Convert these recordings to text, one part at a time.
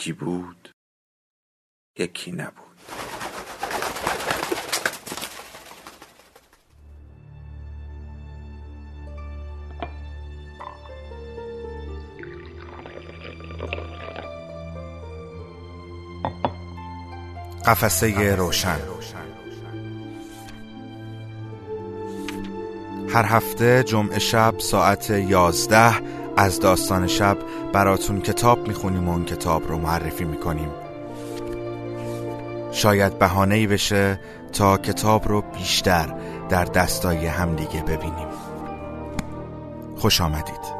یکی بود یکی نبود. قفسه روشن. هر هفته جمعه شب ساعت یازده از داستان شب براتون کتاب می‌خونیم و اون کتاب رو معرفی می‌کنیم. شاید بهانه بشه تا کتاب رو بیشتر در دستای همدیگه ببینیم. خوش آمدید.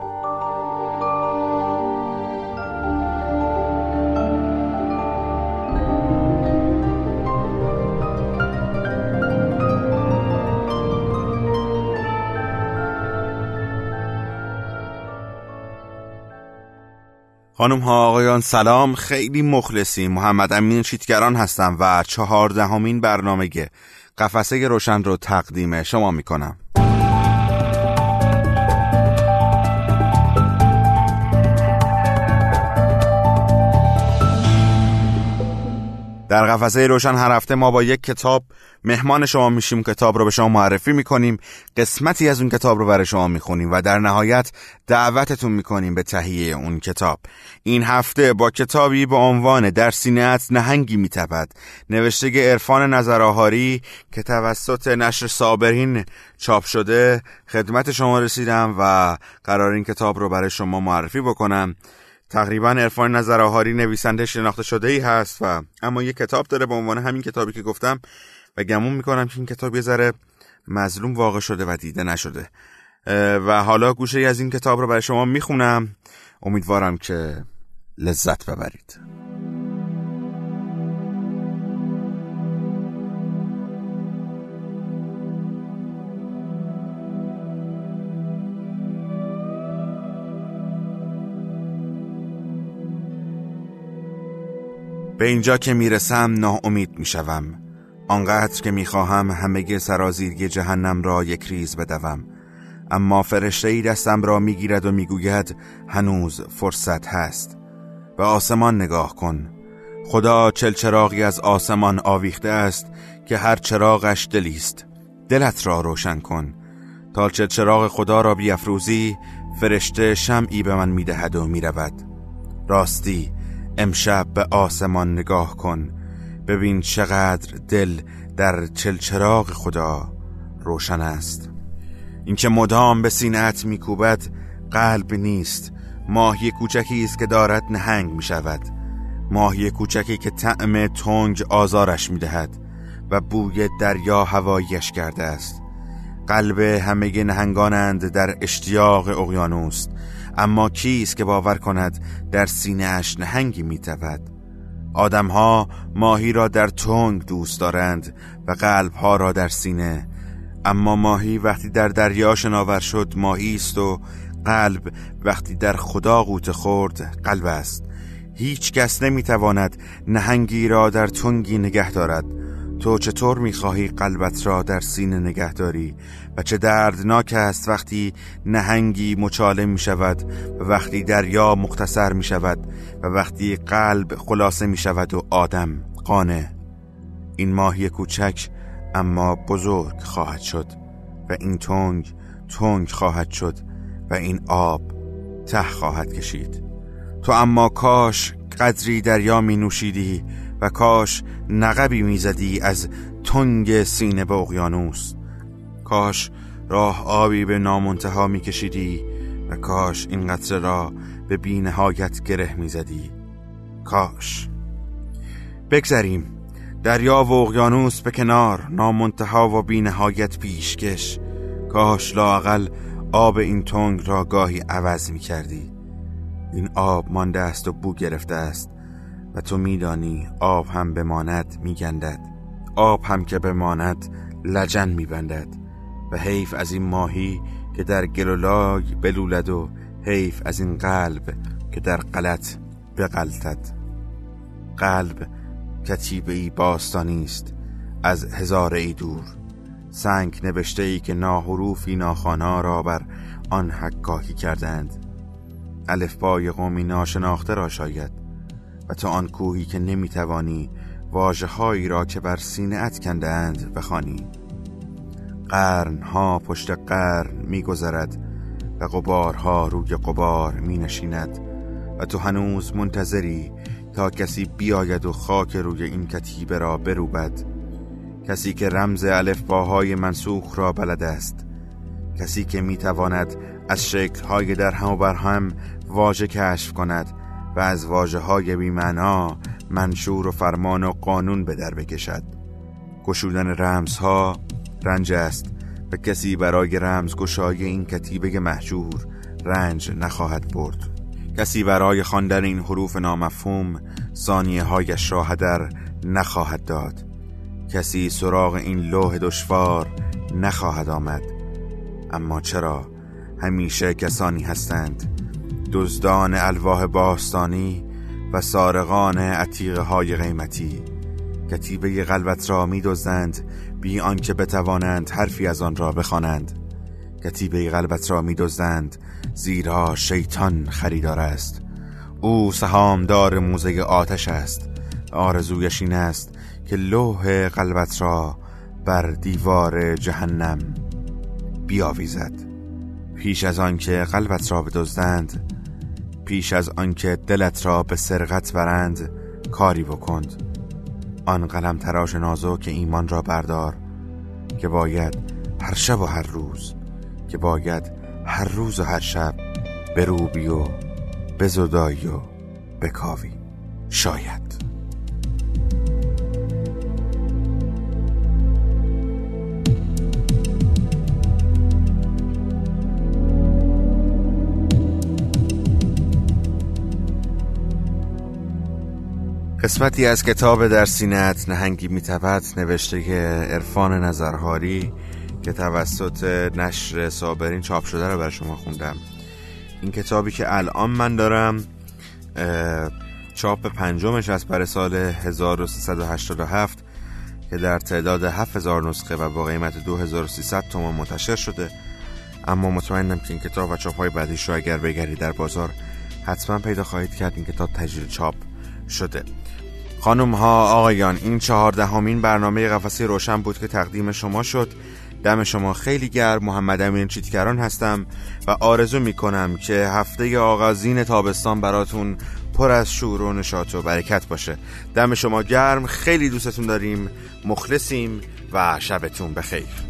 خانم ها آقایان سلام. خیلی مخلصی محمد امین چیتگران هستم و چهاردهمین برنامه قفسه روشن رو تقدیم شما می‌کنم. در قفسه روشن هر هفته ما با یک کتاب مهمان شما میشیم کتاب رو به شما معرفی می‌کنیم قسمتی از اون کتاب رو برای شما می‌خونیم و در نهایت دعوتتون می‌کنیم به تهیه اون کتاب. این هفته با کتابی به عنوان در سینهت نهنگی میتپد. نوشته عرفان نظرآهاری که توسط نشر صابرین چاپ شده خدمت شما رسیدم و قرار این کتاب رو برای شما معرفی بکنم. تقریبا عرفان نظرآهاری نویسنده شناخته شده ای هست و اما یه کتاب داره به عنوان همین کتابی که گفتم و گمون می‌کنم که این کتاب یه ذره مظلوم واقع شده و دیده نشده. و حالا گوشه ای از این کتاب رو برای شما می‌خونم. امیدوارم که لذت ببرید. به اینجا که می‌رسم ناامید می‌شوم. آنقدر که می‌خواهم همه سرازیری جهنم را یک ریز بدوم. اما فرشته ای دستم را می‌گیرد و می‌گوید هنوز فرصت هست. به آسمان نگاه کن. خدا چل چراغی از آسمان آویخته است که هر چراغش دلیست دلت را روشن کن. تا چل چراغ خدا را بیافروزی فرشته شمعی به من می‌دهد و می‌رود. راستی امشب به آسمان نگاه کن ببین چقدر دل در چلچراغ خدا روشن است. اینکه مدام به سینت میکوبد قلب نیست. ماهی کوچکی است که دارد نهنگ می شود ماهی کوچکی که طعم تنگ آزارش می دهد و بوی دریا هواییش کرده است. قلب همه نهنگانند در اشتیاق اقیانوس. اما کیست که باور کند در سینه اش نهنگی میتود آدمها ماهی را در تنگ دوست دارند و قلبها را در سینه. اما ماهی وقتی در دریا شناور شد ماهی است و قلب وقتی در خدا قوت خورد قلب است. هیچ کس نمی‌تواند نهنگی را در تنگی نگه دارد. تو چطور می‌خواهی قلبت را در سینه نگه داری؟ و چه دردناک است وقتی نهنگی مچاله می شود و وقتی دریا مختصر می شود و وقتی قلب خلاصه می شود و آدم قانه این ماهی کوچک اما بزرگ خواهد شد و این تنگ تنگ خواهد شد و این آب ته خواهد کشید. تو اما کاش قدری دریا می نوشیدی و کاش نقبی می‌زدی از تنگ سینه به اقیانوس. کاش راه آبی به نامنتها میکشیدی و کاش این قطره را به بینهایت گره می‌زدی. کاش. بگذریم. دریا و اقیانوس به کنار نامنتها و بینهایت پیشکش. کاش لاقل آب این تنگ را گاهی عوض می کردی این آب مانده است و بو گرفته است. و تو میدانی آب هم بماند میگندد آب هم که بماند لجن میبندد و حیف از این ماهی که در گلولای بلولد و حیف از این قلب که در غلط بغلتد قلب کتیبه ای باستانی است از هزار ای دور. سنگ نوشته ای که ناحروفی ناخانا را بر آن حکاکی کردند. الفبای قومی ناشناخته را شاید. و تو آن کوهی که نمی‌توانی واجه هایی را که بر سینه ات کندند بخوانی. قرن ها پشت قرن میگذرد و قبارها روی قبار می نشیند و تو هنوز منتظری تا کسی بیاید و خاک روی این کتیبه را بروبد. کسی که رمز الفباهای منسوخ را بلد است. کسی که می‌تواند از شکلهای در هم و بر هم واژه کشف کند و از واجه های بیمعنا منشور و فرمان و قانون به در بکشد. گشودن رمزها رنج است و کسی برای رمز گشای این کتیبه محجور رنج نخواهد برد. کسی برای خواندن این حروف نامفهوم ثانیه هایش را هدر نخواهد داد. کسی سراغ این لوح دشوار نخواهد آمد. اما چرا همیشه کسانی هستند دزدان الواح باستانی و سارقان عتیقه های قیمتی. کتیبه قلبت را می دزدند بی آنکه بتوانند حرفی از آن را بخوانند. کتیبه قلبت را می دزدند زیرا شیطان خریدار است. او سهامدار موزه آتش است. آرزویش این است که لوح قلبت را بر دیوار جهنم بیاویزد. پیش از آنکه قلبت را بدزدند پیش از آنکه دلت را به سرقت برند کاری بکند. آن قلم تراش که ایمان را بردار که باید هر شب و هر روز که باید هر روز و هر شب بروبی و بزدایی و بکاوی شاید. قسمتی از کتاب در سینت نهنگی میتبت نوشته عرفان نظرهاری که توسط نشر صابرین چاپ شده رو برای شما خوندم. این کتابی که الان من دارم چاپ پنجمش از برای سال 1387 که در تعداد 7000 نسخه و با قیمت 2300 تومان منتشر شده. اما مطمئنم که این کتاب و چاپ های بعدیش رو اگر بگردید در بازار حتما پیدا خواهید کرد. این کتاب تجدید چاپ شده. خانم ها آقایان این چهاردهمین برنامه قفسه روشن بود که تقدیم شما شد. دم شما خیلی گرم. محمد امین چیتکران هستم و آرزو می کنم که هفته آغازین تابستان براتون پر از شور و نشاط و برکت باشه. دم شما گرم. خیلی دوستتون داریم. مخلصیم و شبتون بخیر.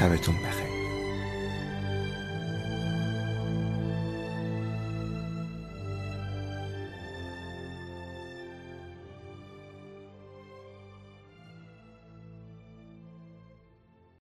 شبتون بخیر.